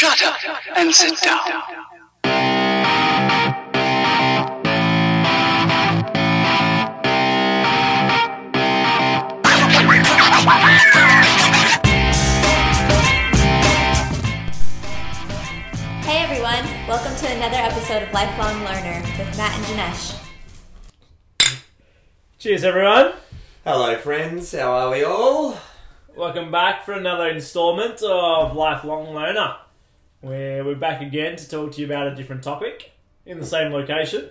Shut up and sit down. Hey everyone, welcome to another episode of Lifelong Learner with Matt and Janesh. Cheers, everyone. Hello, friends. How are we all? Welcome back for another installment of Lifelong Learner, where we're back again to talk to you about a different topic in the same location.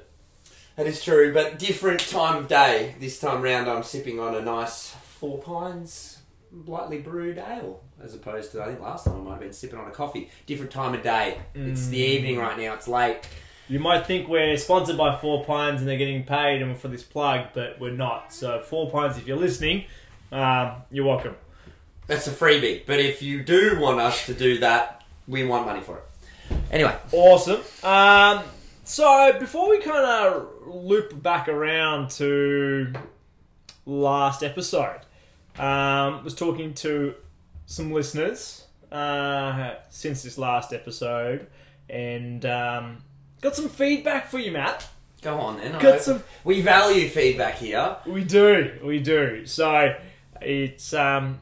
That is true, but different time of day. This time round, I'm sipping on a nice Four Pines lightly brewed ale, as opposed to I think last time I might have been sipping on a coffee. Different time of day. It's the evening right now. It's late. You might think we're sponsored by Four Pines and they're getting paid and for this plug, but we're not. So, Four Pines, if you're listening, um, you're welcome. That's a freebie. But if you do want us to do that, we want money for it. Anyway, Awesome. Um, so before we kind of loop back around to last episode, um, was talking to some listeners uh, since this last episode, and um, got some feedback for you, Matt. go on then. I Got hope- some. We value feedback here. We do, we do. So it's um,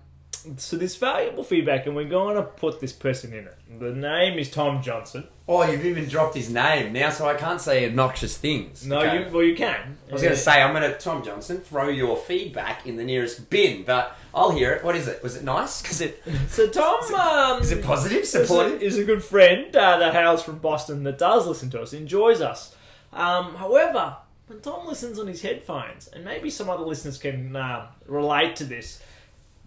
so this valuable feedback, and we're going to put this person in it. The name is Tom Johnson. Oh, you've even dropped his name now, so I can't say obnoxious things. No, Okay. you well, you can. I was going to say, I'm going to, Tom Johnson, throw your feedback in the nearest bin, but I'll hear it. What is it? Was it nice? Because it, So Tom, um, is it positive, is a, supportive? is a good friend uh, that hails from Boston that does listen to us, enjoys us. Um, however, when Tom listens on his headphones, and maybe some other listeners can uh, relate to this,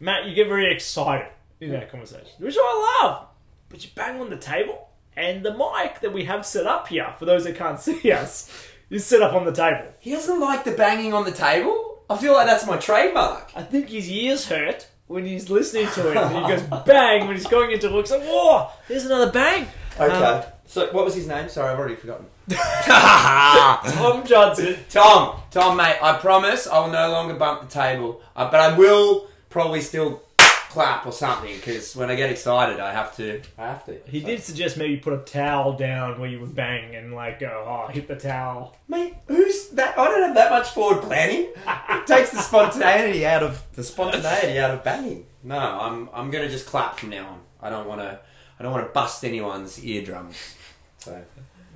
Matt, you get very excited in that conversation, which I love. But you bang on the table, and the mic that we have set up here, for those that can't see us, is set up on the table. He doesn't like the banging on the table? I feel like that's my trademark. I think his ears hurt when he's listening to it. And he goes bang when he's going into work. He's like, whoa, there's another bang. Okay. Um, so, what was his name? Sorry, I've already forgotten. Tom Johnson. Tom, Tom, mate, I promise I will no longer bump the table, uh, but I will probably still clap or something because when I get excited, I have to. I have to. He did suggest maybe put a towel down where you would bang and like go, oh, hit the towel. Mate, who's that? I don't have that much forward planning. It takes the spontaneity out of the spontaneity out of banging. No, I'm I'm gonna just clap from now on. I don't want to I don't want to bust anyone's eardrums. So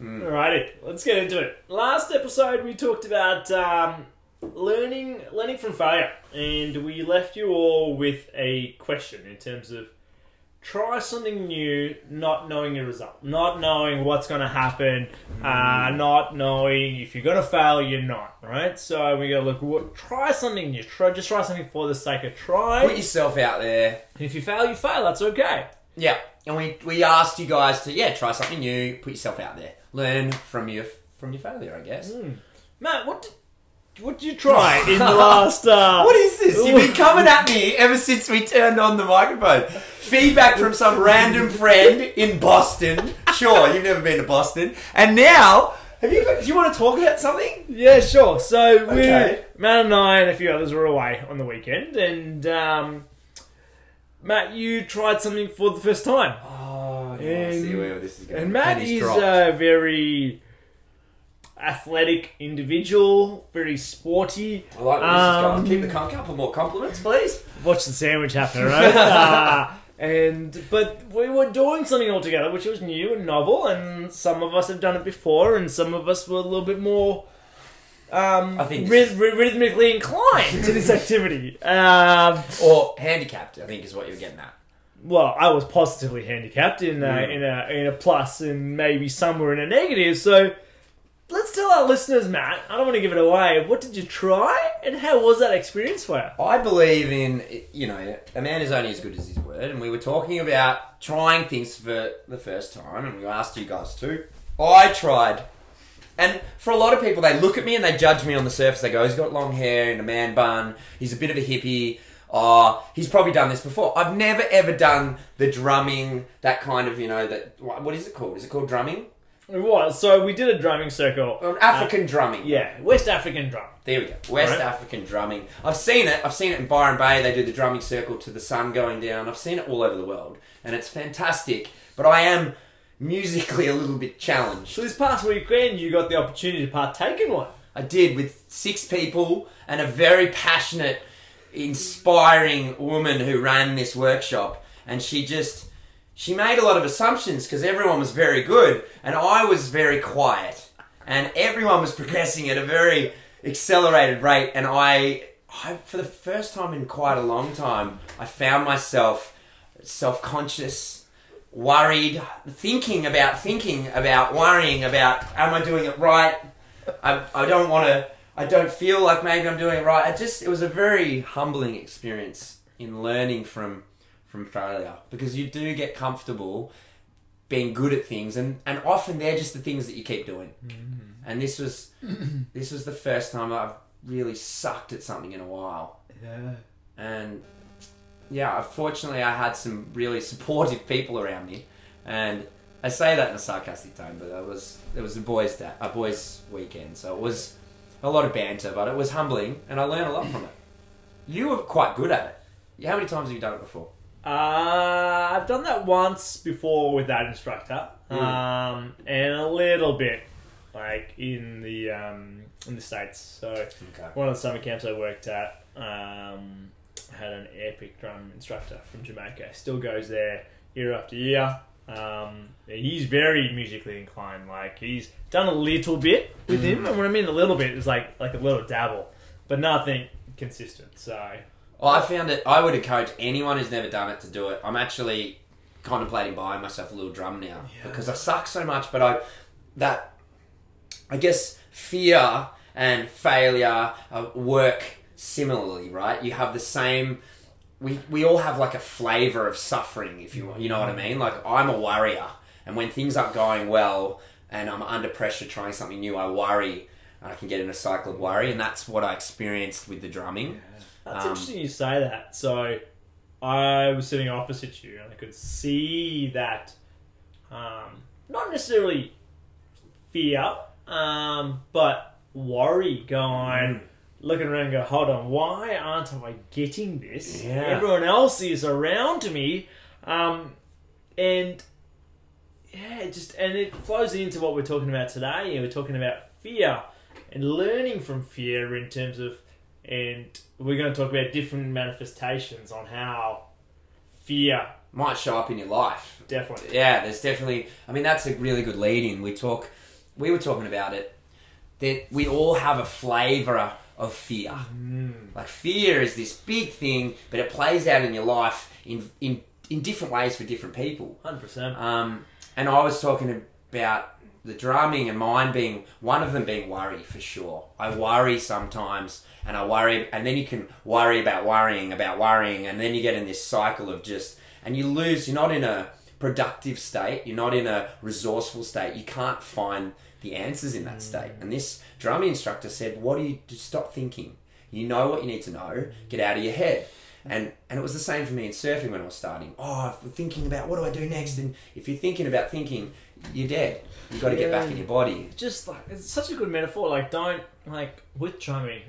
Alrighty, let's get into it. Last episode we talked about um, learning learning from failure, and we left you all with a question in terms of try something new, not knowing your result, not knowing what's going to happen, uh, not knowing if you're going to fail, you're not. Right? So we go look. What, try something new. Try just try something for the sake of try. put yourself out there. And if you fail, you fail. That's okay. Yeah, and we we asked you guys to yeah try something new, put yourself out there, learn from your from your failure. I guess. Matt, what did what did you try in the last? Uh, What is this? You've been coming at me ever since we turned on the microphone. Feedback from some random friend in Boston. Sure, you've never been to Boston, and now have you? Do you want to talk about something? Yeah, sure. So we, Okay. Matt and I and a few others were away on the weekend, and um, Matt, you tried something for the first time, Oh, yeah, I see where this is and Matt is a very athletic individual, very sporty. I like where this is um, going. Keep the con- couple more compliments, please. Watch the sandwich happen, right? uh, and but we were doing something all together, which was new and novel, and some of us have done it before, and some of us were a little bit more. Um, I think- ryth- rhythmically inclined to this activity. Um, Or handicapped, I think is what you're getting at. well, I was positively handicapped in a, Mm. in a in a plus, and maybe somewhere in a negative. So let's tell our listeners, Matt. I don't want to give it away. What did you try, and how was that experience for you? I believe in, you know, a man is only as good as his word, and we were talking about trying things for the first time, and we asked you guys to. I tried. And for a lot of people, they look at me and they judge me on the surface. They go, he's got long hair and a man bun, he's a bit of a hippie. Oh, he's probably done this before. I've never ever done the drumming, that kind of, you know, that what is it called? Is it called drumming? It was. So we did a drumming circle. Or African uh, drumming. Yeah, West African drum. There we go. West Right. African drumming. I've seen it. I've seen it in Byron Bay. They do the drumming circle to the sun going down. I've seen it all over the world, and it's fantastic. But I am musically a little bit challenged. So this past weekend, you got the opportunity to partake in one. I did with six people and a very passionate, inspiring woman who ran this workshop. And she just, she made a lot of assumptions because everyone was very good and I was very quiet. And everyone was progressing at a very accelerated rate. And I, I for the first time in quite a long time, I found myself self conscious, worried, thinking about thinking about worrying about, am I doing it right? I, I don't want to. I don't feel like maybe I'm doing it right. I just it was a very humbling experience in learning from from failure because you do get comfortable being good at things and and often they're just the things that you keep doing. Mm-hmm. And this was this was the first time I've really sucked at something in a while. Yeah. And yeah, fortunately I had some really supportive people around me and I say that in a sarcastic tone, but it was it was a boys' day, a boys' weekend, so it was a lot of banter, but it was humbling, and I learned a lot from it. You were quite good at it. How many times have you done it before? Uh, I've done that once before with that instructor, Mm. um, and a little bit like in the um, in the states. So Okay. one of the summer camps I worked at um, had an epic drum instructor from Jamaica. Still goes there year after year. Um, he's very musically inclined. Like he's done a little bit with him, and when I mean a little bit, it's like like a little dabble, but nothing consistent. So Well, I found it. I would encourage anyone who's never done it to do it. I'm actually contemplating buying myself a little drum now Yeah. because I suck so much. But I that I guess fear and failure uh, work similarly, right? You have the same. We we all have like a flavor of suffering, if you you know what I mean. Like I'm a worrier, and when things aren't going well and I'm under pressure trying something new, I worry. And I can get in a cycle of worry, and that's what I experienced with the drumming. That's Um, interesting you say that. So I was sitting opposite you and I could see that um, not necessarily fear, um, but worry going, looking around and go, hold on, why aren't I getting this? Yeah. Everyone else is around me. Um, and yeah, it just and it flows into what we're talking about today. We're talking about fear and learning from fear in terms of, and we're going to talk about different manifestations on how fear might show up in your life. definitely. Yeah, there's definitely. I mean, that's a really good lead in. We talk. We were talking about it. That we all have a flavour of fear. Mm. Like fear is this big thing, but it plays out in your life in in in different ways for different people. Hundred percent. Um, and I was talking about the drumming and mine being one of them being worry for sure. I worry sometimes, and I worry, and then you can worry about worrying about worrying, and then you get in this cycle of just, and you lose. You're not in a productive state. You're not in a resourceful state. You can't find the answers in that state. Mm. And this drumming instructor said, "What do you stop thinking? You know what you need to know. Get out of your head." And and it was the same for me in surfing when I was starting. Oh, I'm thinking about what do I do next? And if you're thinking about thinking, you're dead. You've got to get back in your body. Just like it's such a good metaphor. Like don't like with drumming.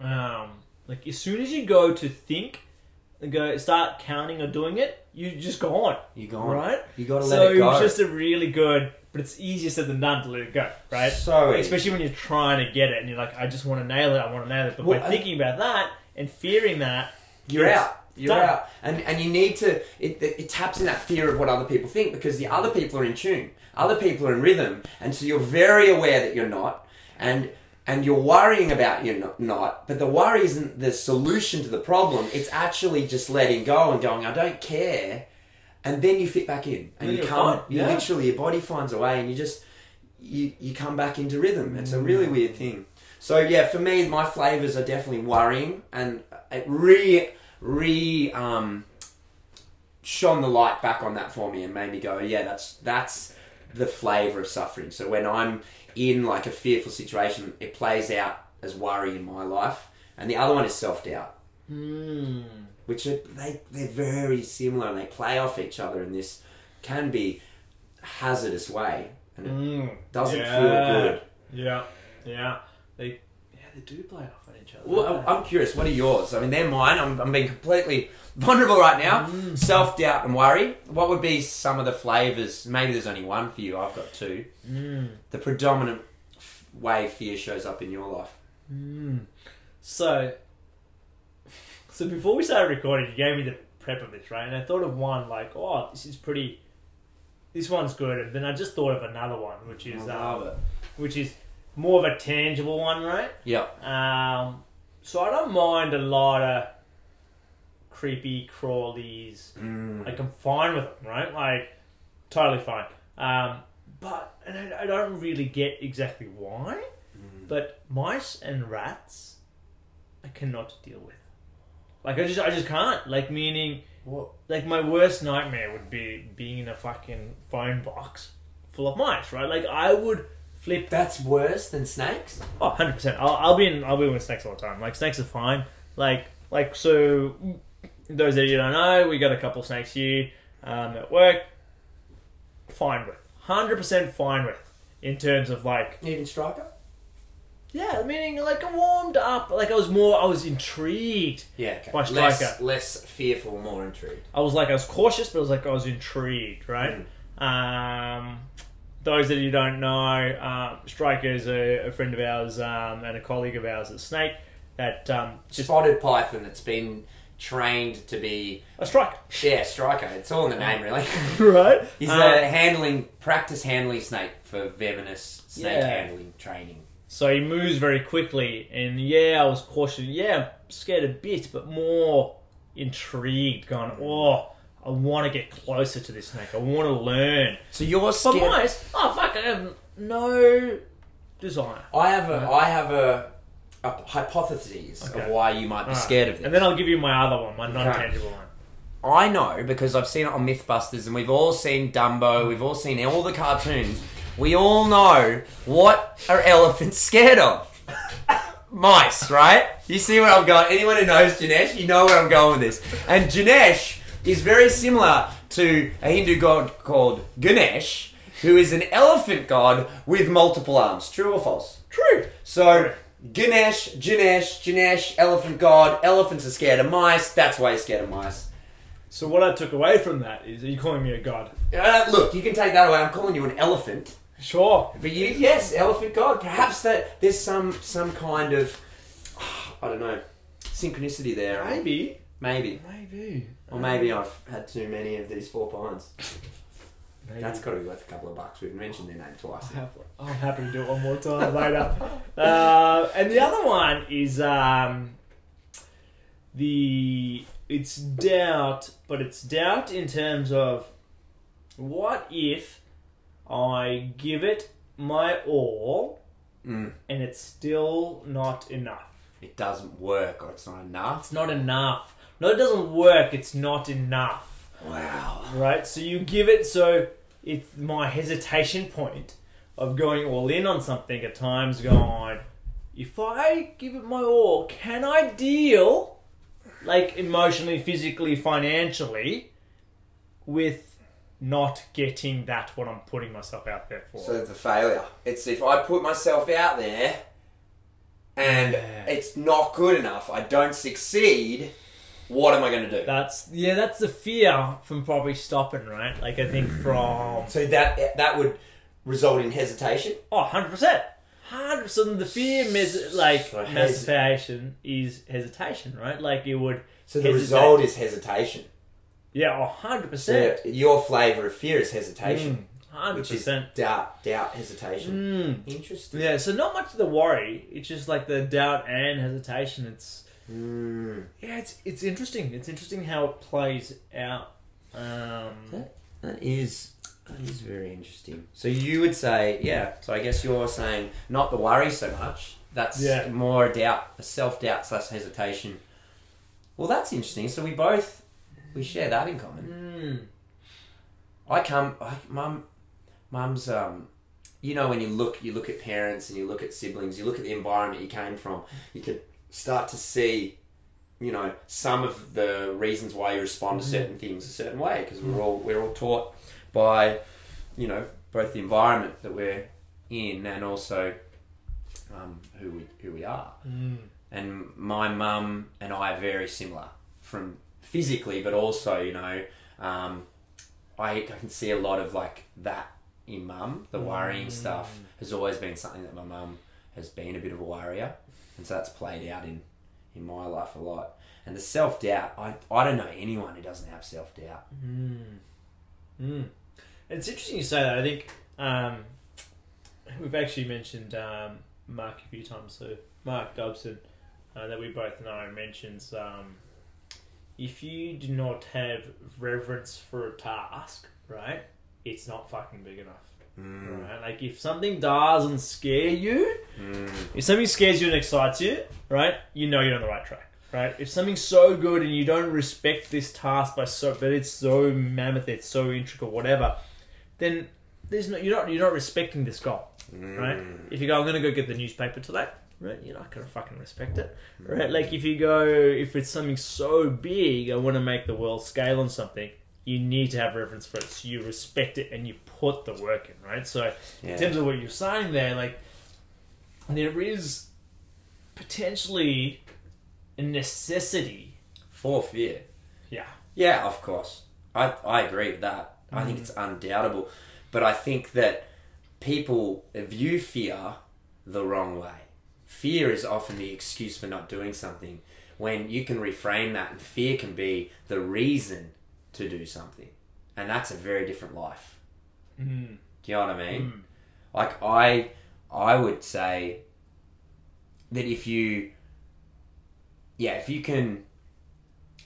Um, like as soon as you go to think, and go start counting or doing it, you just go on. You're gone. Right. You got to so let it go. So it's just a really good, but it's easier said than done to let it go, right? So easy. Especially when you're trying to get it and you're like, I just want to nail it, I want to nail it. But Well, by I- thinking about that and fearing that, you're out. You're done. out. And and you need to. It, it, it taps in that fear of what other people think because the other people are in tune. Other people are in rhythm, and so you're very aware that you're not. And and you're worrying about you're not, not, but the worry isn't the solution to the problem. It's actually just letting go and going, I don't care. And then you fit back in, and Then you fine, You yeah. literally, your body finds a way, and you just you you come back into rhythm. It's a really Mm. weird thing. So yeah, for me, my flavors are definitely worrying, and it re re um shone the light back on that for me and made me go, yeah, that's that's the flavor of suffering. So when I'm in like a fearful situation, it plays out as worry in my life, and the other one is self doubt, mm, which are, they they're very similar and they play off each other in this can be hazardous way, and it mm, doesn't yeah, feel good. Yeah, yeah. They, yeah, they do play off on each other. Well, I'm- I'm curious. What are yours? I mean, they're mine. I'm, I'm being completely vulnerable right now. Mm. Self doubt and worry. What would be some of the flavors? Maybe there's only one for you. I've got two. Mm. The predominant f- way fear shows up in your life. Mm. So, so before we started recording, you gave me the prep of this, right? And I thought of one like, oh, this is pretty. This one's good, and then I just thought of another one, which is um, which is more of a tangible one, right? Yeah. Um, so I don't mind a lot of creepy crawlies. Mm. Like I'm fine with them, right? Like totally fine. Um, but and I, I don't really get exactly why. But mice and rats, I cannot deal with. Like I just I just can't. Like meaning, What? like my worst nightmare would be being in a fucking phone box full of mice, right? Like I would flip That's worse than snakes. Oh, 100 percent. I'll, I'll be in. I'll be with snakes all the time. Like snakes are fine. Like like so. Those that you don't know, we got a couple snakes here um, at work. Fine with. Hundred percent fine with. In terms of like, Even striker. yeah, meaning like I warmed up. Like I was more. I was intrigued. Yeah. Okay. By Less, striker. less fearful, more intrigued. I was like I was cautious, but I was like I was intrigued. Right. Um, those that you don't know, um, Striker is a, a friend of ours um, and a colleague of ours at Snake. That um, just Spotted python that's been trained to be a striker. yeah striker. It's all in the name really. right? He's Um, a handling practice handling snake for venomous snake Yeah. handling training. so he moves very quickly, and yeah, I was cautious. Yeah, I'm scared a bit, but more intrigued. Going, oh, I want to get closer to this snake. I want to learn. So you're But scared. mice, oh fuck, I have no desire. I have a I have a, a hypothesis Okay. of why you might be Alright. scared of this. And then I'll give you my other one, my non-tangible one. I know because I've seen it on MythBusters and we've all seen Dumbo, we've all seen all the cartoons. We all know what are elephants scared of. Mice, right? You see where I'm going? Anyone who knows Janesh, you know where I'm going with this. And Janesh is very similar to a Hindu god called Ganesh, who is an elephant god with multiple arms. True or false? True. So Ganesh, Janesh, Janesh, elephant god. Elephants are scared of mice. That's why he's scared of mice. So what I took away from that is, are you calling me a god? Uh, look, you can take that away. I'm calling you an elephant, Sure. but you, yes, elephant god. Perhaps that there's some some kind of I don't know synchronicity there. Maybe. maybe, Maybe. or maybe I've had too many of these four pines. Maybe. That's got to be worth a couple of bucks. We've mentioned their name twice. I'm happy- I'm happy to do it one more time later. Uh, and the other one is um, the it's doubt, but it's doubt in terms of what if I give it my all Mm. and it's still not enough. It doesn't work, or it's not enough. It's not enough. No, it doesn't work. It's not enough. Wow. right? So you give it so it's my hesitation point of going all in on something at times going, if I give it my all, can I deal like emotionally, physically, financially with not getting that what I'm putting myself out there for? So it's a failure. It's if I put myself out there and Yeah. it's not good enough, I don't succeed. What am I going to do? that's yeah, that's the fear from probably stopping, right? Like I think from So that that would result in hesitation. Oh, 100%. 100%. The fear, mes- like, So hes- massification is hesitation, right? Like, you would. So the hesitate. result is hesitation. Yeah, oh, 100%. Your flavour of fear is hesitation, Mm, which is 100%. doubt, doubt, hesitation. Mm. Interesting. Yeah, so not much of the worry. It's just like the doubt and hesitation. It's. Mm. Yeah, it's it's interesting. It's interesting how it plays out. Um, That is that is very interesting. So you would say, yeah. So I guess you're saying not the worry so much. That's Yeah. more a doubt, a self doubt slash hesitation. Well, that's interesting. So we both we share that in common. mm, I come, I, mum, mum's. Um, you know, when you look, you look at parents and you look at siblings, you look at the environment you came from. You could start to see, you know, some of the reasons why you respond to certain things a certain way because we're all we're all taught by, you know, both the environment that we're in and also um, who we who we are. Mm. And my mum and I are very similar from physically, but also you know, um, I, I can see a lot of like that in mum. The worrying stuff has always been something that my mum has been a bit of a worrier, and so that's played out in in my life a lot. And the self doubt, I I don't know anyone who doesn't have self doubt. Mm. It's interesting you say that. I think um, we've actually mentioned um, Mark a few times. So Mark Dobson, uh, that we both know, mentions um, if you do not have reverence for a task, right, it's not fucking big enough. Mm. Right? Like if something doesn't scare you, mm. if something scares you and excites you, right, you know you're on the right track. Right? If something's so good and you don't respect this task by so but it's so mammoth, it's so intricate, whatever, then there's no you're not you're not respecting this goal. Right? Mm. If you go, I'm gonna go get the newspaper today, right, you're not gonna fucking respect it. Right? Like if you go if it's something so big, I wanna make the world scale on something, you need to have reference for it. So you respect it and you put the work in, right? So Yeah. in terms of what you're saying there, like there is potentially a necessity. For fear. Yeah. Yeah, of course. I, I agree with that. I think mm-hmm. it's undoubtable. But I think that people view fear the wrong way. Fear is often the excuse for not doing something when you can reframe that and fear can be the reason to do something. And that's a very different life. Mm. Do you know what I mean? Like I I would say that if you yeah, if you can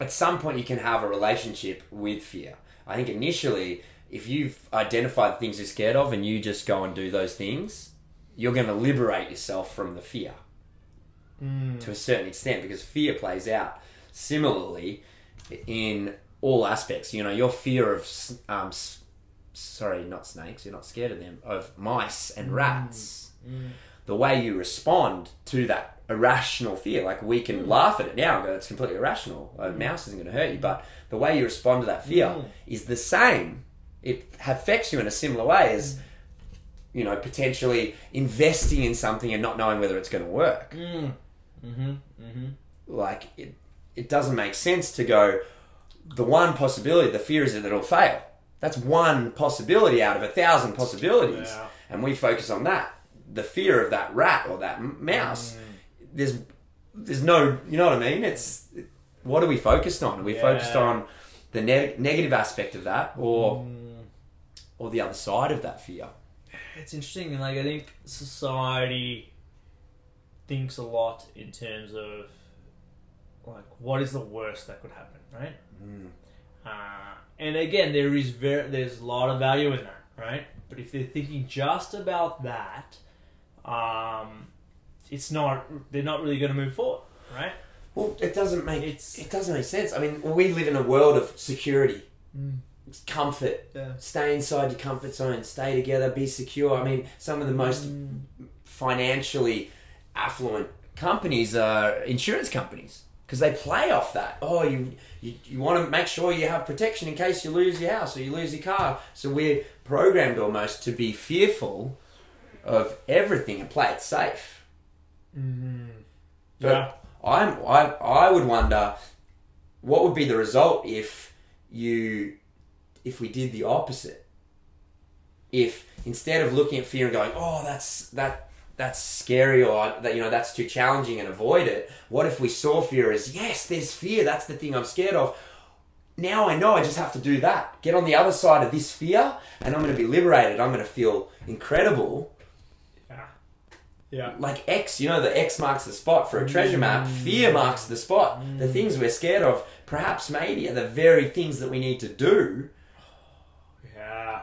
at some point you can have a relationship with fear. I think initially if you've identified the things you're scared of and you just go and do those things, you're going to liberate yourself from the fear Mm. to a certain extent because fear plays out similarly in all aspects. You know, your fear of, um, s- sorry, not snakes, you're not scared of them, of mice and rats. The way you respond to that irrational fear, like we can laugh at it now and go, it's completely irrational. A mouse isn't going to hurt you. But the way you respond to that fear Mm. is the same. It affects you in a similar way as, you know, potentially investing in something and not knowing whether it's going to work Mm. Mm-hmm. Mm-hmm. like it, it doesn't make sense to go the one possibility the fear is that it'll fail. That's one possibility out of a thousand possibilities. Yeah. and we focus on that. The fear of that rat or that mouse mm. there's there's no you know what i mean? It's what are we focused on? Are we focused on the neg- negative aspect of that or mm. or the other side of that fear? It's interesting, like I think society thinks a lot in terms of like what is the worst that could happen, right? Uh, and again, there is very there's a lot of value in that, right? But if they're thinking just about that, um, it's not they're not really going to move forward, right? Well, it doesn't make It's- it doesn't make sense. I mean, we live in a world of security, It's comfort. Yeah. Stay inside your comfort zone. Stay together. Be secure. I mean, some of the most Mm. financially affluent companies are insurance companies because they play off that. Oh, you you, you want to make sure you have protection in case you lose your house or you lose your car. So we're programmed almost to be fearful of everything and play it safe. Mm-hmm. But Yeah. I'm, I, I would wonder what would be the result if you if we did the opposite. If instead of looking at fear and going, oh, that's that that's scary or that you know that's too challenging and avoid it. What if we saw fear as yes, there's fear. That's the thing I'm scared of. Now I know I just have to do that. Get on the other side of this fear, and I'm going to be liberated. I'm going to feel incredible Yeah. Yeah. like X, you know, the X marks the spot for a treasure map. Mm. Fear marks the spot. The mm. things we're scared of, perhaps maybe, are the very things that we need to do Yeah.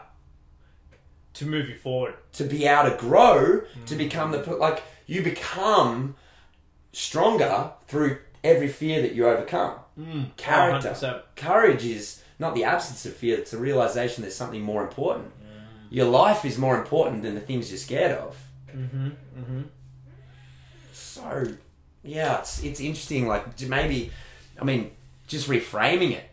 To move you forward. to be able to grow, to become the like you become stronger through every fear that you overcome. Mm. Character, 100%. courage is not the absence of fear; it's a realization there's something more important. Your life is more important than the things you're scared of. Mm-hmm. Mm-hmm. So, yeah, it's it's interesting. Like maybe, I mean, just reframing it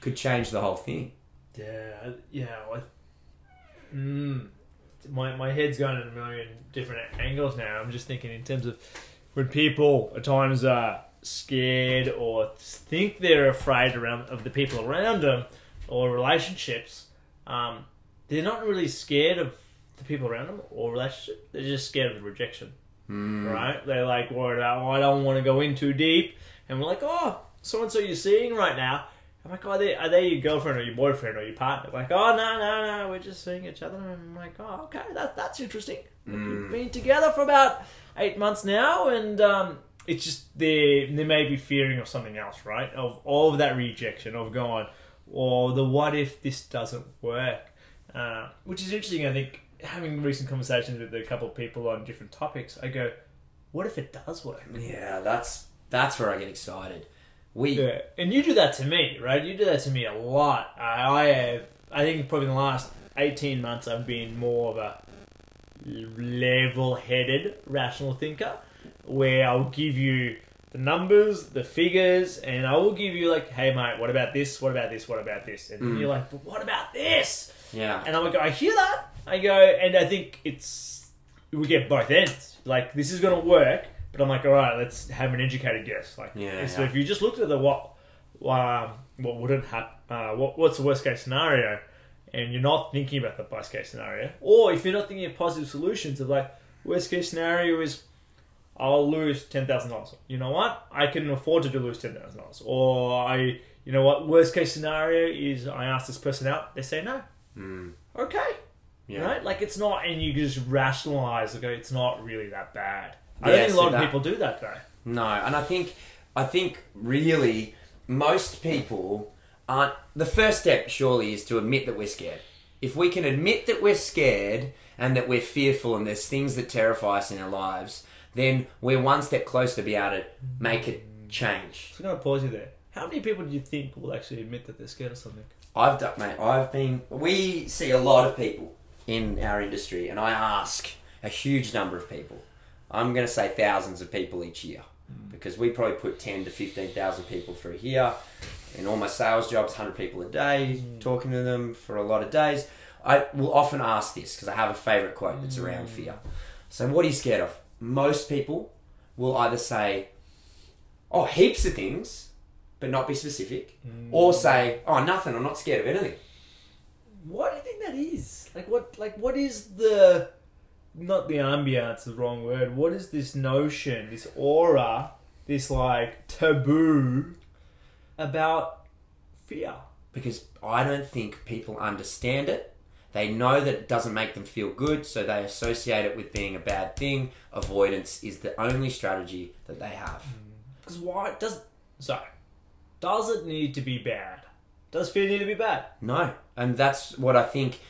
could change the whole thing. Yeah, I- yeah. I, mm. my my head's going in a million different angles now. I'm just thinking in terms of when people at times are scared or think they're afraid around of the people around them or relationships. Um, they're not really scared of the people around them or relationship. They're just scared of the rejection, right? They're like worried about, oh, I don't want to go in too deep, and we're like, oh, so and so you're seeing right now. I'm like, oh, are they, are they your girlfriend or your boyfriend or your partner? Like, oh, no, no, no, we're just seeing each other. And I'm like, oh, okay, that, that's interesting. We've been together for about eight months now, and um, it's just they they may be fearing of something else, right? Of all of that rejection, of going, or the what if this doesn't work, uh, which is interesting. I think having recent conversations with a couple of people on different topics, I go, what if it does work? Yeah, that's that's where I get excited. We Yeah, and you do that to me, right? You do that to me a lot. I, I have, I think probably in the last eighteen months, I've been more of a level-headed, rational thinker, where I'll give you the numbers, the figures, and I will give you like, hey mate, what about this? What about this? What about this? And Mm. you're like, but what about this? yeah. And I'm like, I hear that. I go, and I think it's we get both ends. Like this is gonna work, but I'm like, all right, let's have an educated guess. Like, Yeah, so yeah. if you just looked at the what, um, what wouldn't happen, uh, what what's the worst case scenario, and you're not thinking about the best case scenario, or if you're not thinking of positive solutions of like worst case scenario is. I'll lose ten thousand dollars. You know what? I can afford to lose ten thousand dollars. Or I, you know what? Worst case scenario is I ask this person out. They say no. Mm, Okay, yeah. right? Like it's not, and you just rationalize. Okay, it's not really that bad. I don't think a lot of that- people do that though. No, and I think I think really most people aren't the first step surely is to admit that we're scared. If we can admit that we're scared and that we're fearful and there's things that terrify us in our lives, then we're one step closer to be able to make it change. So I'm gonna pause you there. How many people do you think will actually admit that they're scared of something? I've done, mate. I've been. We see a lot of people in our industry, and I ask a huge number of people. I'm going to say thousands of people each year hmm. because we probably put ten to fifteen thousand people through here. In all my sales jobs, hundred people a day, hmm. talking to them for a lot of days. I will often ask this because I have a favorite quote that's around hmm. fear. So, what are you scared of? Most people will either say, "Oh, heaps of things," but not be specific, or say, "Oh, nothing. I'm not scared of anything." What do you think that is? Like what? Like what is the? Not the ambiance, the wrong word. What is this notion, this aura, this like taboo about fear? because I don't think people understand it. They know that it doesn't make them feel good, so they associate it with being a bad thing. Avoidance is the only strategy that they have. Mm. Because why does so? Does it need to be bad? Does fear need to be bad? No, and that's what I think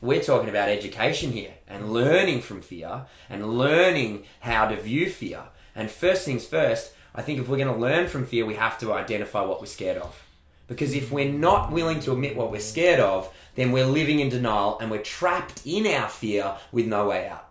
we're talking about education here and learning from fear and learning how to view fear. And first things first, I think if we're going to learn from fear, we have to identify what we're scared of. Because if we're not willing to admit what we're scared of, then we're living in denial and we're trapped in our fear with no way out.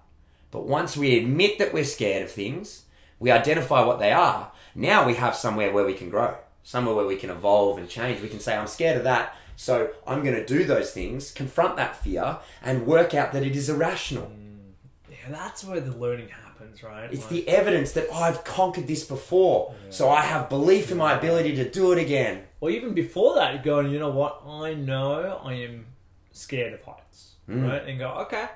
But once we admit that we're scared of things, we identify what they are, now we have somewhere where we can grow, somewhere where we can evolve and change. We can say, I'm scared of that, so I'm going to do those things, confront that fear, and work out that it is irrational. Yeah, that's where the learning happens, right? It's Like- the evidence that I've conquered this before, so I have belief in my ability to do it again. or even before that, going, you know what? I know I am scared of heights, Mm. right? And go, okay,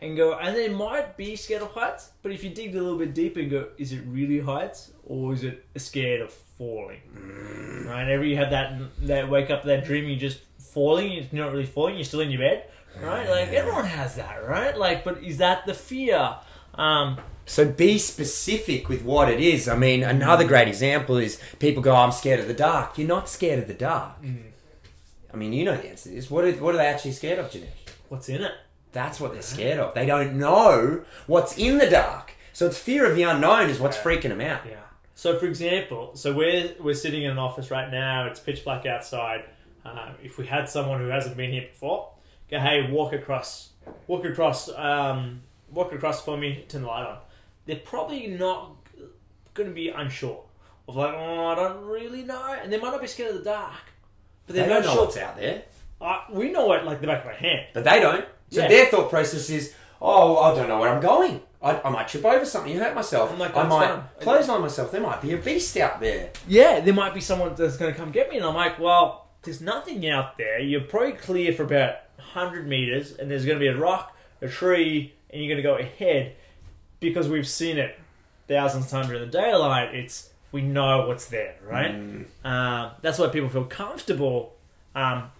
and go, and they might be scared of heights, but if you dig a little bit deeper and go, is it really heights or is it scared of falling? Mm. Right? Ever you have that that wake up that dream, you're just falling, you're not really falling, you're still in your bed, right? Like everyone has that, right? Like, but is that the fear? Um, So be specific with what it is. I mean, another great example is people go, I'm scared of the dark. You're not scared of the dark. I mean, you know the answer to this. What are, what are they actually scared of, Janesh? what's in it? That's what they're scared of. They don't know what's in the dark. So it's fear of the unknown is what's freaking them out. Yeah. So, for example, so we're we're sitting in an office right now. It's pitch black outside. Um, if we had someone who hasn't been here before, go, hey, walk across, walk across, um, walk across for me. Turn the light on. They're probably not going to be unsure of like, oh, I don't really know, and they might not be scared of the dark, but They they're don't not know sure. what's out there. Uh, we know it like the back of our hand. But they don't. So Yeah. their thought process is, oh, I don't know where I'm going. I, I might trip over something hurt myself. I'm like, I that's might fine. close on myself. There might be a beast out there. yeah, there might be someone that's going to come get me. And I'm like, well, there's nothing out there. You're probably clear for about 100 meters, and there's going to be a rock, a tree, and you're going to go ahead because we've seen it thousands of times in the daylight. It's we know what's there, right? Um, that's why people feel comfortable um,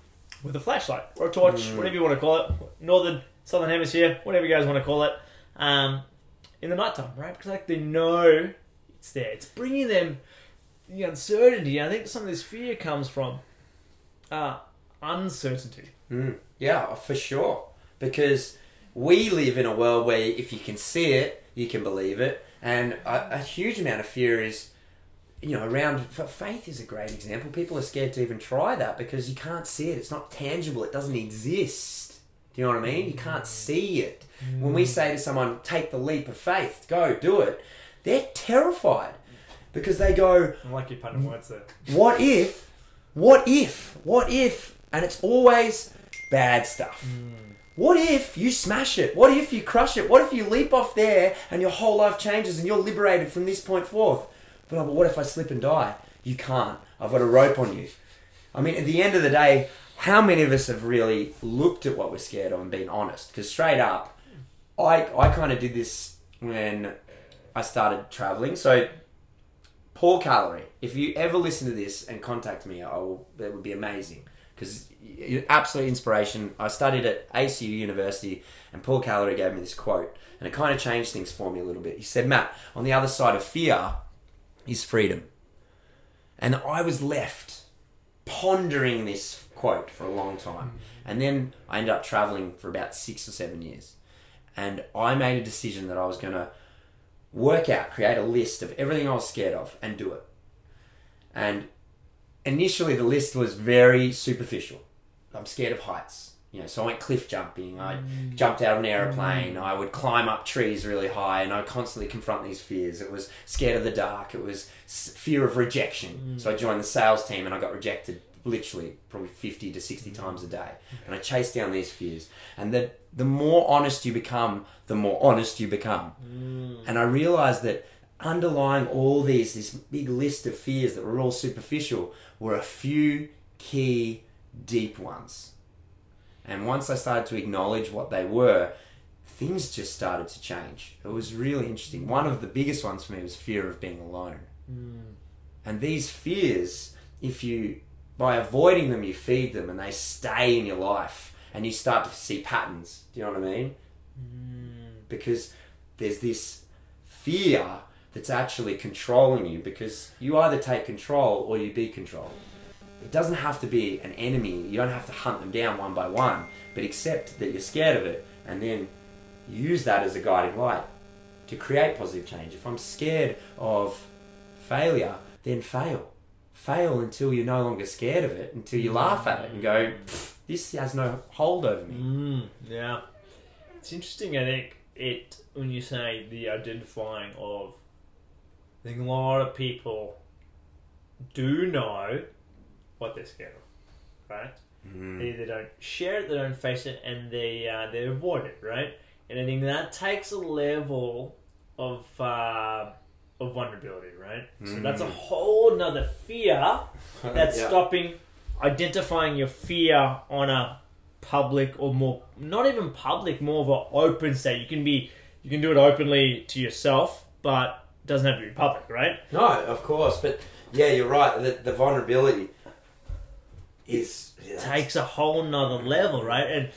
with a flashlight or a torch, whatever you want to call it, northern, southern hemisphere, whatever you guys want to call it, um, in the nighttime, right? Because like they know it's there. It's bringing them the uncertainty. I think some of this fear comes from uh, uncertainty. Mm, yeah, for sure. Because we live in a world where if you can see it, you can believe it, and a, a huge amount of fear is, you know, around. Faith is a great example. People are scared to even try that because you can't see it. It's not tangible. It doesn't exist. Do you know what I mean? You can't see it. When we say to someone, "Take the leap of faith, go do it," they're terrified because they go, I like your pattern words there. what if, what if, what if, and it's always bad stuff. Hmm. What if you smash it? What if you crush it? What if you leap off there and your whole life changes and you're liberated from this point forth? But, oh, but what if I slip and die? You can't. I've got a rope on you. I mean, at the end of the day, how many of us have really looked at what we're scared of and been honest? Because straight up, I, I kind of did this when I started traveling. So Paul Calorie, if you ever listen to this and contact me, I will. That would be amazing because absolute inspiration. I studied at ACU University, and Paul Calorie gave me this quote, and it kind of changed things for me a little bit. He said, "Matt, on the other side of fear is freedom," and I was left pondering this quote for a long time, mm-hmm. and then I ended up traveling for about six or seven years, and I made a decision that I was going to work out, create a list of everything I was scared of, and do it. And initially, the list was very superficial. I'm scared of heights. You know, so I went cliff jumping. I mm. jumped out of an mm. aeroplane. I would climb up trees really high, and I constantly confront these fears. It was scared of the dark. It was fear of rejection. Mm. So I joined the sales team, and I got rejected literally probably 50 to 60 mm. times a day. And I chased down these fears. And the the more honest you become, the more honest you become. Mm. And I realized that underlying all these, this big list of fears that were all superficial, were a few key deep ones. And once I started to acknowledge what they were, things just started to change. It was really interesting. One of the biggest ones for me was fear of being alone. Mm. And these fears, if you, by avoiding them, you feed them and they stay in your life and you start to see patterns. Do you know what I mean? Mm. Because there's this fear that's actually controlling you because you either take control or you be controlled. It doesn't have to be an enemy. You don't have to hunt them down one by one, but accept that you're scared of it and then use that as a guiding light to create positive change. If I'm scared of failure, then fail. Fail until you're no longer scared of it, until you laugh at it and go, this has no hold over me. Mm, yeah. It's interesting, I think, it when you say the identifying of I think a lot of people do know what they're scared of. Right? They either don't share it, they don't face it, and they uh, they avoid it, right? And I think that takes a level of uh, of vulnerability, right? So that's a whole nother fear that's Yeah. stopping identifying your fear on a public or more not even public more of an open state you can be you can do it openly to yourself but it doesn't have to be public right No, of course, but yeah, you're right. The, the vulnerability is yeah, takes a whole nother level right and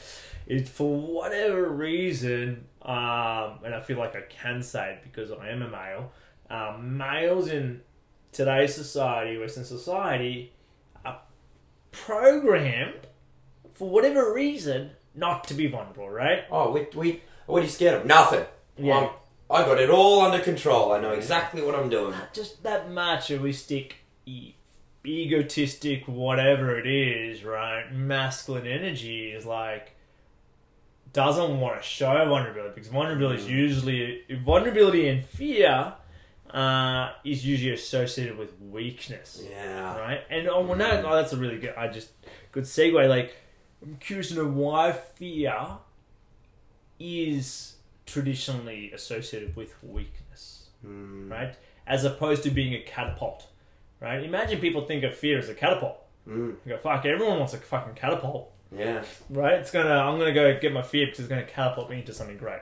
it for whatever reason um, and i feel like i can say it because i am a male um, males in today's society western society are programmed for whatever reason not to be vulnerable right Oh, we, we, what are you scared of? Nothing. Yeah. I'm- I got it all under control. I know exactly what I'm doing. Ah, just that machoistic, e- egotistic, whatever it is, right? Masculine energy is like doesn't want to show vulnerability because vulnerability is hmm. usually vulnerability and fear uh, is usually associated with weakness, Yeah. right? And oh, well, no, no, that's a really good. I just good segue. Like, I'm curious to know why fear is traditionally associated with weakness, Mm. right? As opposed to being a catapult, right? Imagine people think of fear as a catapult. Mm. You go, fuck, everyone wants a fucking catapult, Yeah. right? It's gonna, I'm gonna go get my fear because it's gonna catapult me into something great.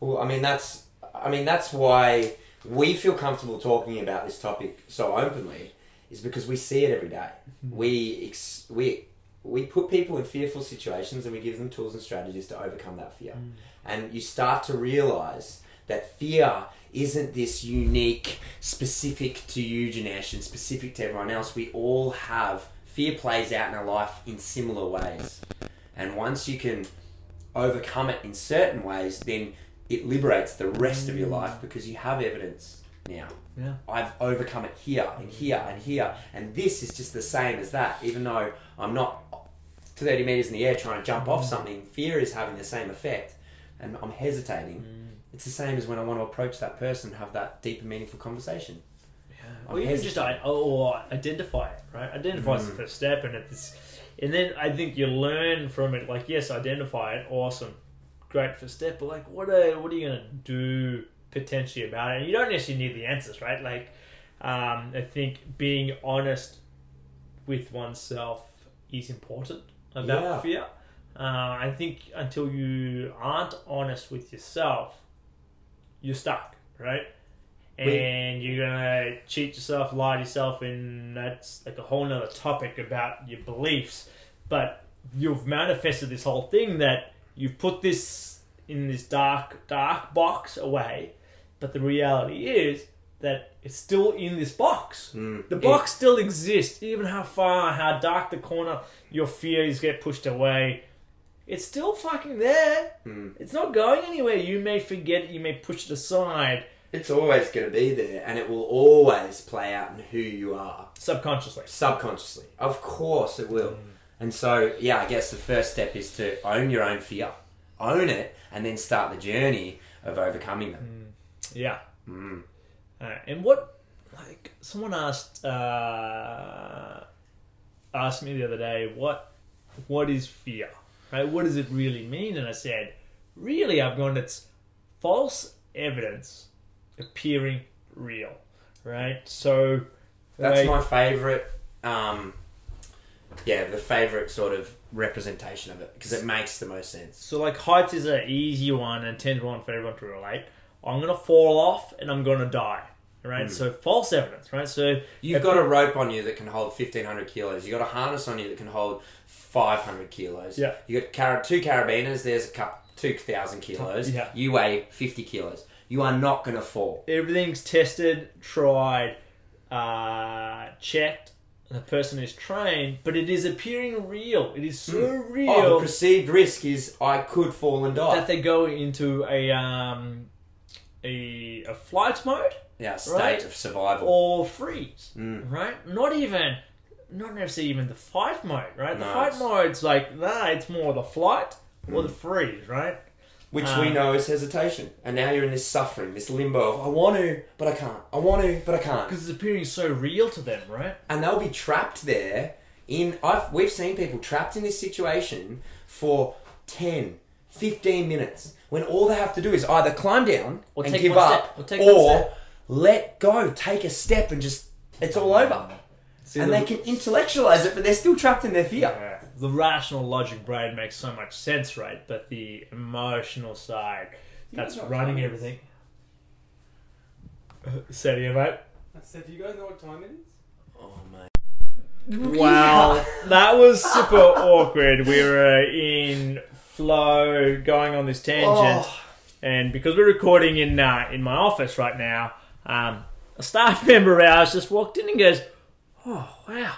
Well, I mean that's I mean that's why we feel comfortable talking about this topic so openly is because we see it every day. Mm-hmm. We ex- we we put people in fearful situations and we give them tools and strategies to overcome that fear. Mm. And you start to realize that fear isn't this unique, specific to you, Janesh, and specific to everyone else. We all have fear plays out in our life in similar ways. And once you can overcome it in certain ways, then it liberates the rest of your life because you have evidence now. Yeah. I've overcome it here and here and here, and this is just the same as that. Even though I'm not 30 meters in the air trying to jump off mm. something, fear is having the same effect, and I'm hesitating. Mm. It's the same as when I want to approach that person, and have that deeper, meaningful conversation. I'm Or even just or identify it, right? Identify is the mm. first step, and it's, and then I think you learn from it. Like, yes, identify it, awesome, great first step. But like, what are what are you gonna do potentially about it? And you don't necessarily need the answers, right? Like, um, I think being honest with oneself is important about Yeah. fear. Uh, I think until you aren't honest with yourself, you're stuck, right? We- And you're gonna cheat yourself, lie to yourself, and that's like a whole nother topic about your beliefs. But you've manifested this whole thing that you've put this in this dark, dark box away. But the reality is that it's still in this box. Mm. The box still exists, even how far, how dark the corner your fears get pushed away. It's still fucking there. Mm. It's not going anywhere. You may forget, it, you may push it aside It's always going to be there, and it will always play out in who you are. subconsciously. subconsciously. Of course it will. And so, yeah, I guess the first step is to own your own fear. Own it and then start the journey of overcoming them. Yeah. Mm. Uh, and what, like, someone asked uh, asked me the other day, what what is fear? Right? What does it really mean? And I said, really, I've gone. It's false evidence appearing real. Right? So That's like, my favourite, um, yeah, the favourite sort of representation of it because it makes the most sense. So like heights is an easy one and tends to one for everyone to relate. I'm gonna fall off and I'm gonna die. Right? So false evidence, right? So You've got a rope on you that can hold 1500 kilos. You've got a harness on you that can hold 500 kilos. Yeah. You've got car- two carabiners, there's a cup, 2000 kilos. Yeah. You weigh 50 kilos. You are not going to fall. everything's tested, tried, uh, checked. The person is trained, but it is appearing real. It is so real. Oh, the perceived risk is I could fall and die. that they go into a um, a, a flight mode yeah, state Right. of survival. or freeze. Mm. Right? Not even, not necessarily even the fight mode. Right? The No, fight it's- mode's like nah. It's more the flight or the freeze. Right? Which we Um, know is hesitation. And now you're in this suffering, this limbo of I want to, but I can't. I want to, but I can't. Because it's appearing so real to them. Right? and they'll be trapped there in I've we've seen people trapped in this situation for 10 15 minutes when all they have to do is either climb down Or and take give up step. Or take or let go take a step and just it's all over See, and the- they can intellectualize it but they're still trapped in their fear Yeah. The rational logic brain makes so much sense, right? But the emotional side, that's running everything. Say it again, mate. I said, do you guys know what time it is? oh man Wow, that was super awkward. We were in flow, going on this tangent, Oh. and because we're recording in uh, in my office right now, um, a staff member of ours just walked in and goes, "Oh wow,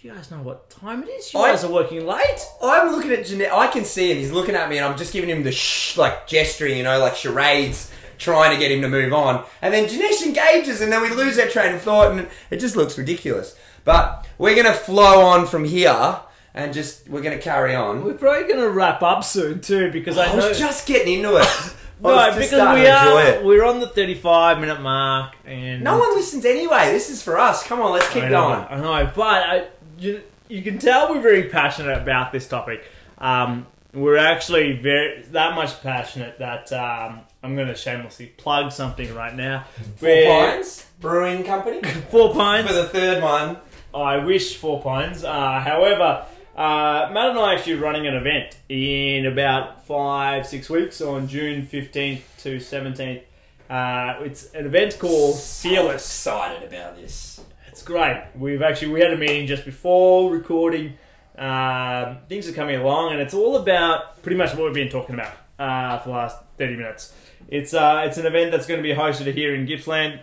do you guys know what time it is? You I- guys are working late." I'm looking at Janesh. I can see him. He's looking at me, and I'm just giving him the shh, like gesturing, you know, like charades, trying to get him to move on. And then Janesh engages, and then we lose that train of thought, and it just looks ridiculous. But we're gonna flow on from here, and just we're gonna carry on. We're probably going to wrap up soon too, because I I know. was just getting into it. I No, just because starting we to enjoy are it. we're on the thirty-five minute mark, and No one listens anyway. This is for us. Come on, let's keep I know, going. I know, but I, you, you can tell we're very passionate about this topic. Um, we're actually very that much passionate that um, I'm going to shamelessly plug something right now. Four We're- Pines Brewing Company Four Pines. for the third one. I wish Four Pines. Uh, however, uh, Matt and I are actually running an event in about five, six weeks on June 15th to 17th. Uh, it's an event called Fearless. Excited about this. It's great. We've actually we had a meeting just before recording. Um, things are coming along, and it's all about pretty much what we've been talking about uh, for the last thirty minutes. It's uh, it's an event that's going to be hosted here in Gippsland.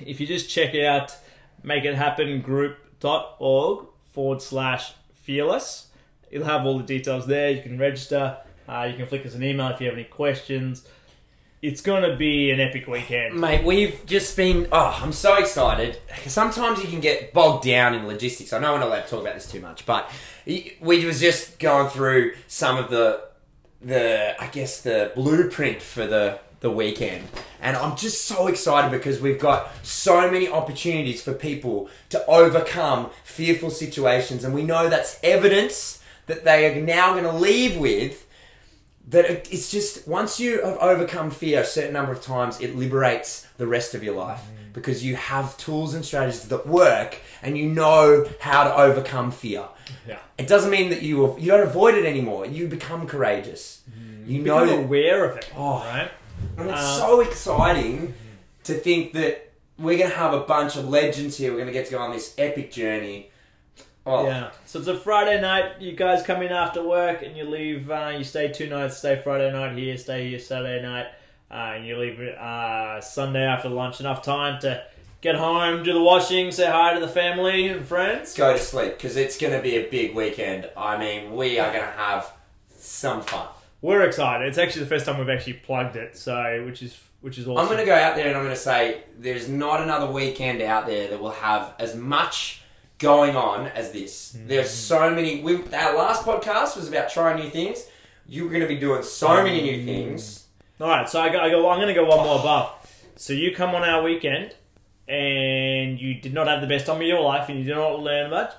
If you just check out Make It Happen makeithappengroup.org forward slash fearless, it'll have all the details there. You can register. Uh, you can flick us an email if you have any questions. It's to be an epic weekend. Mate, we've just been. Oh, I'm so excited. Sometimes you can get bogged down in logistics. I know we're not allowed to talk about this too much, but we was just going through some of the, the I guess the blueprint for the the weekend, and I'm just so excited because we've got so many opportunities for people to overcome fearful situations, and we know that's evidence that they are now going to leave with that it's just once you have overcome fear a certain number of times, it liberates the rest of your life because you have tools and strategies that work, and you know how to overcome fear. Yeah. It doesn't mean that you you don't avoid it anymore. You become courageous. You know that, aware of it. Oh. right? and it's Um, so exciting to think that we're gonna have a bunch of legends here. We're gonna get to go on this epic journey. Oh, Yeah. So it's a Friday night. You guys come in after work and you leave. Uh, you stay two nights. Stay Friday night here. Stay here Saturday night. Uh, and you leave uh, Sunday after lunch. Enough time to get home, do the washing, say hi to the family and friends. go to sleep because it's going to be a big weekend. I mean, we are going to have some fun. We're excited. It's actually the first time we've actually plugged it. So which is which is awesome. I'm going to go out there and I'm going to say there's not another weekend out there that will have as much going on as this. There's mm. so many. We, our last podcast was about trying new things. You're going to be doing so mm. many new things. All right. So I go. I go I'm going to go one more above. So you come on our weekend, and you did not have the best time of your life, and you did not learn much.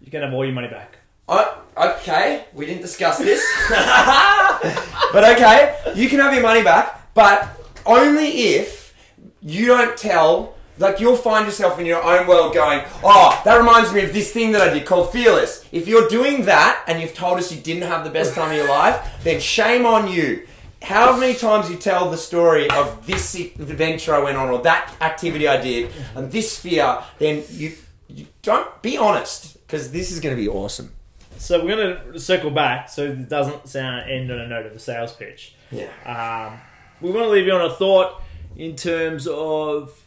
You can have all your money back. Oh, okay, we didn't discuss this. but okay, you can have your money back, but only if you don't tell. Like you'll find yourself in your own world going, oh, that reminds me of this thing that I did called Fearless. If you're doing that and you've told us you didn't have the best time of your life, then shame on you. How many times you tell the story of this adventure I went on or that activity I did and this fear, then you, you don't be honest because this is going to be awesome. So we're going to circle back so it doesn't sound end on a note of a sales pitch. Yeah. Um, we want to leave you on a thought in terms of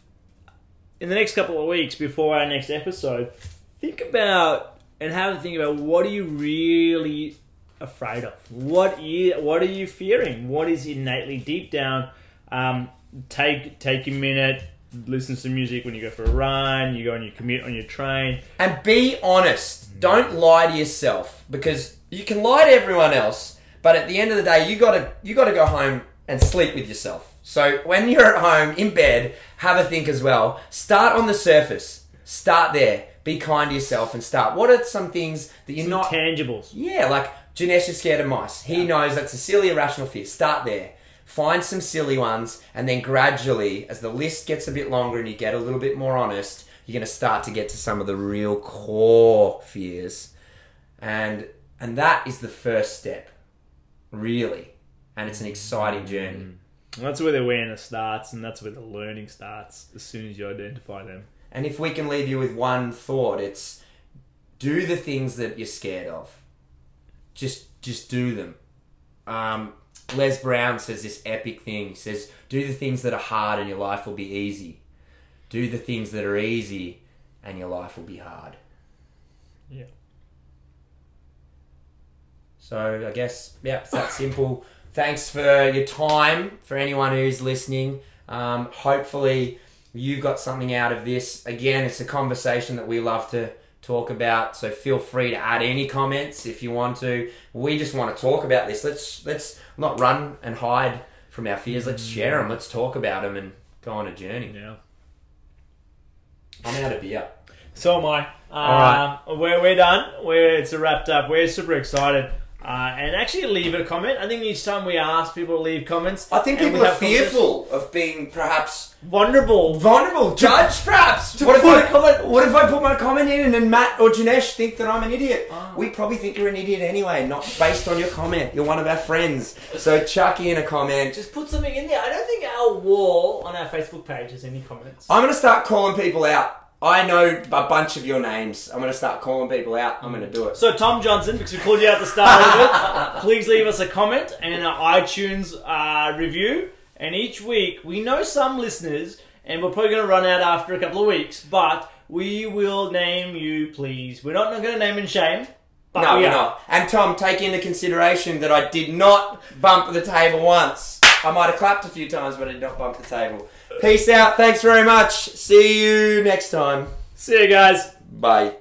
in the next couple of weeks before our next episode. Think about and have a think about what are you really afraid of? What is, what are you fearing? What is innately deep down? Um, take take a minute, listen to some music when you go for a run. You go on your commute on your train. And be honest. Don't lie to yourself because you can lie to everyone else, but at the end of the day, you gotta you gotta go home and sleep with yourself. So when you're at home in bed, have a think as well. Start on the surface. Start there. Be kind to yourself and start. What are some things that you're Some not tangibles. Yeah, like Janesh is scared of mice. He knows that's a silly irrational fear. Start there. Find some silly ones, and then gradually, as the list gets a bit longer and you get a little bit more honest, you're going to start to get to some of the real core fears, and and that is the first step, really, and it's an exciting journey. And that's where the awareness starts, and that's where the learning starts. As soon as you identify them. And if we can leave you with one thought, it's do the things that you're scared of. Just just do them. Um, Les Brown says this epic thing. He says, "Do the things that are hard, and your life will be easy. Do the things that are easy, and your life will be hard." Yeah. So I guess yeah, it's that simple. Thanks for your time for anyone who's listening. Um, hopefully you've got something out of this. Again, it's a conversation that we love to talk about. So feel free to add any comments if you want to. We just want to talk about this. Let's let's not run and hide from our fears. Let's share them. Let's talk about them and go on a journey. Yeah. I'm out of beer. So am I. Um, All We're, we're done. We're, it's a wrapped up. We're super excited. Uh, and actually leave a comment. I think each time we ask people to leave comments, I think and people we are have fearful of being perhaps vulnerable. vulnerable, judged perhaps. to What if, put comment- what if I put my comment in and then Matt or Janesh think that I'm an idiot? Ah. We probably think you're an idiot anyway, not based on your comment. You're one of our friends. So chuck in a comment. Just put something in there. I don't think our wall on our Facebook page has any comments. I'm going to start calling people out. I know a bunch of your names. I'm going to start calling people out. I'm going to do it. So Tom Johnson, because we called you out at the start of it, please leave us a comment and an iTunes uh, review. And each week, we know some listeners, and we're probably going to run out after a couple of weeks, but we will name you, please. We're not, going to name and shame, but no, we we're are. not. And Tom, take into consideration that I did not bump the table once. I might have clapped a few times, but I did not bump the table. Peace out. Thanks very much. See you next time. See you guys. Bye.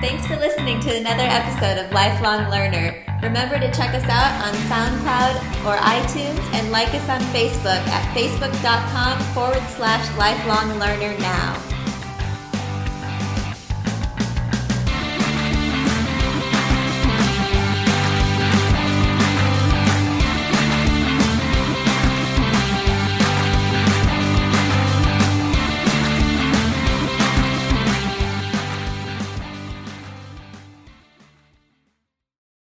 Thanks for listening to another episode of Lifelong Learner. Remember to check us out on SoundCloud or iTunes and like us on Facebook at facebook.com forward slash lifelong learner now.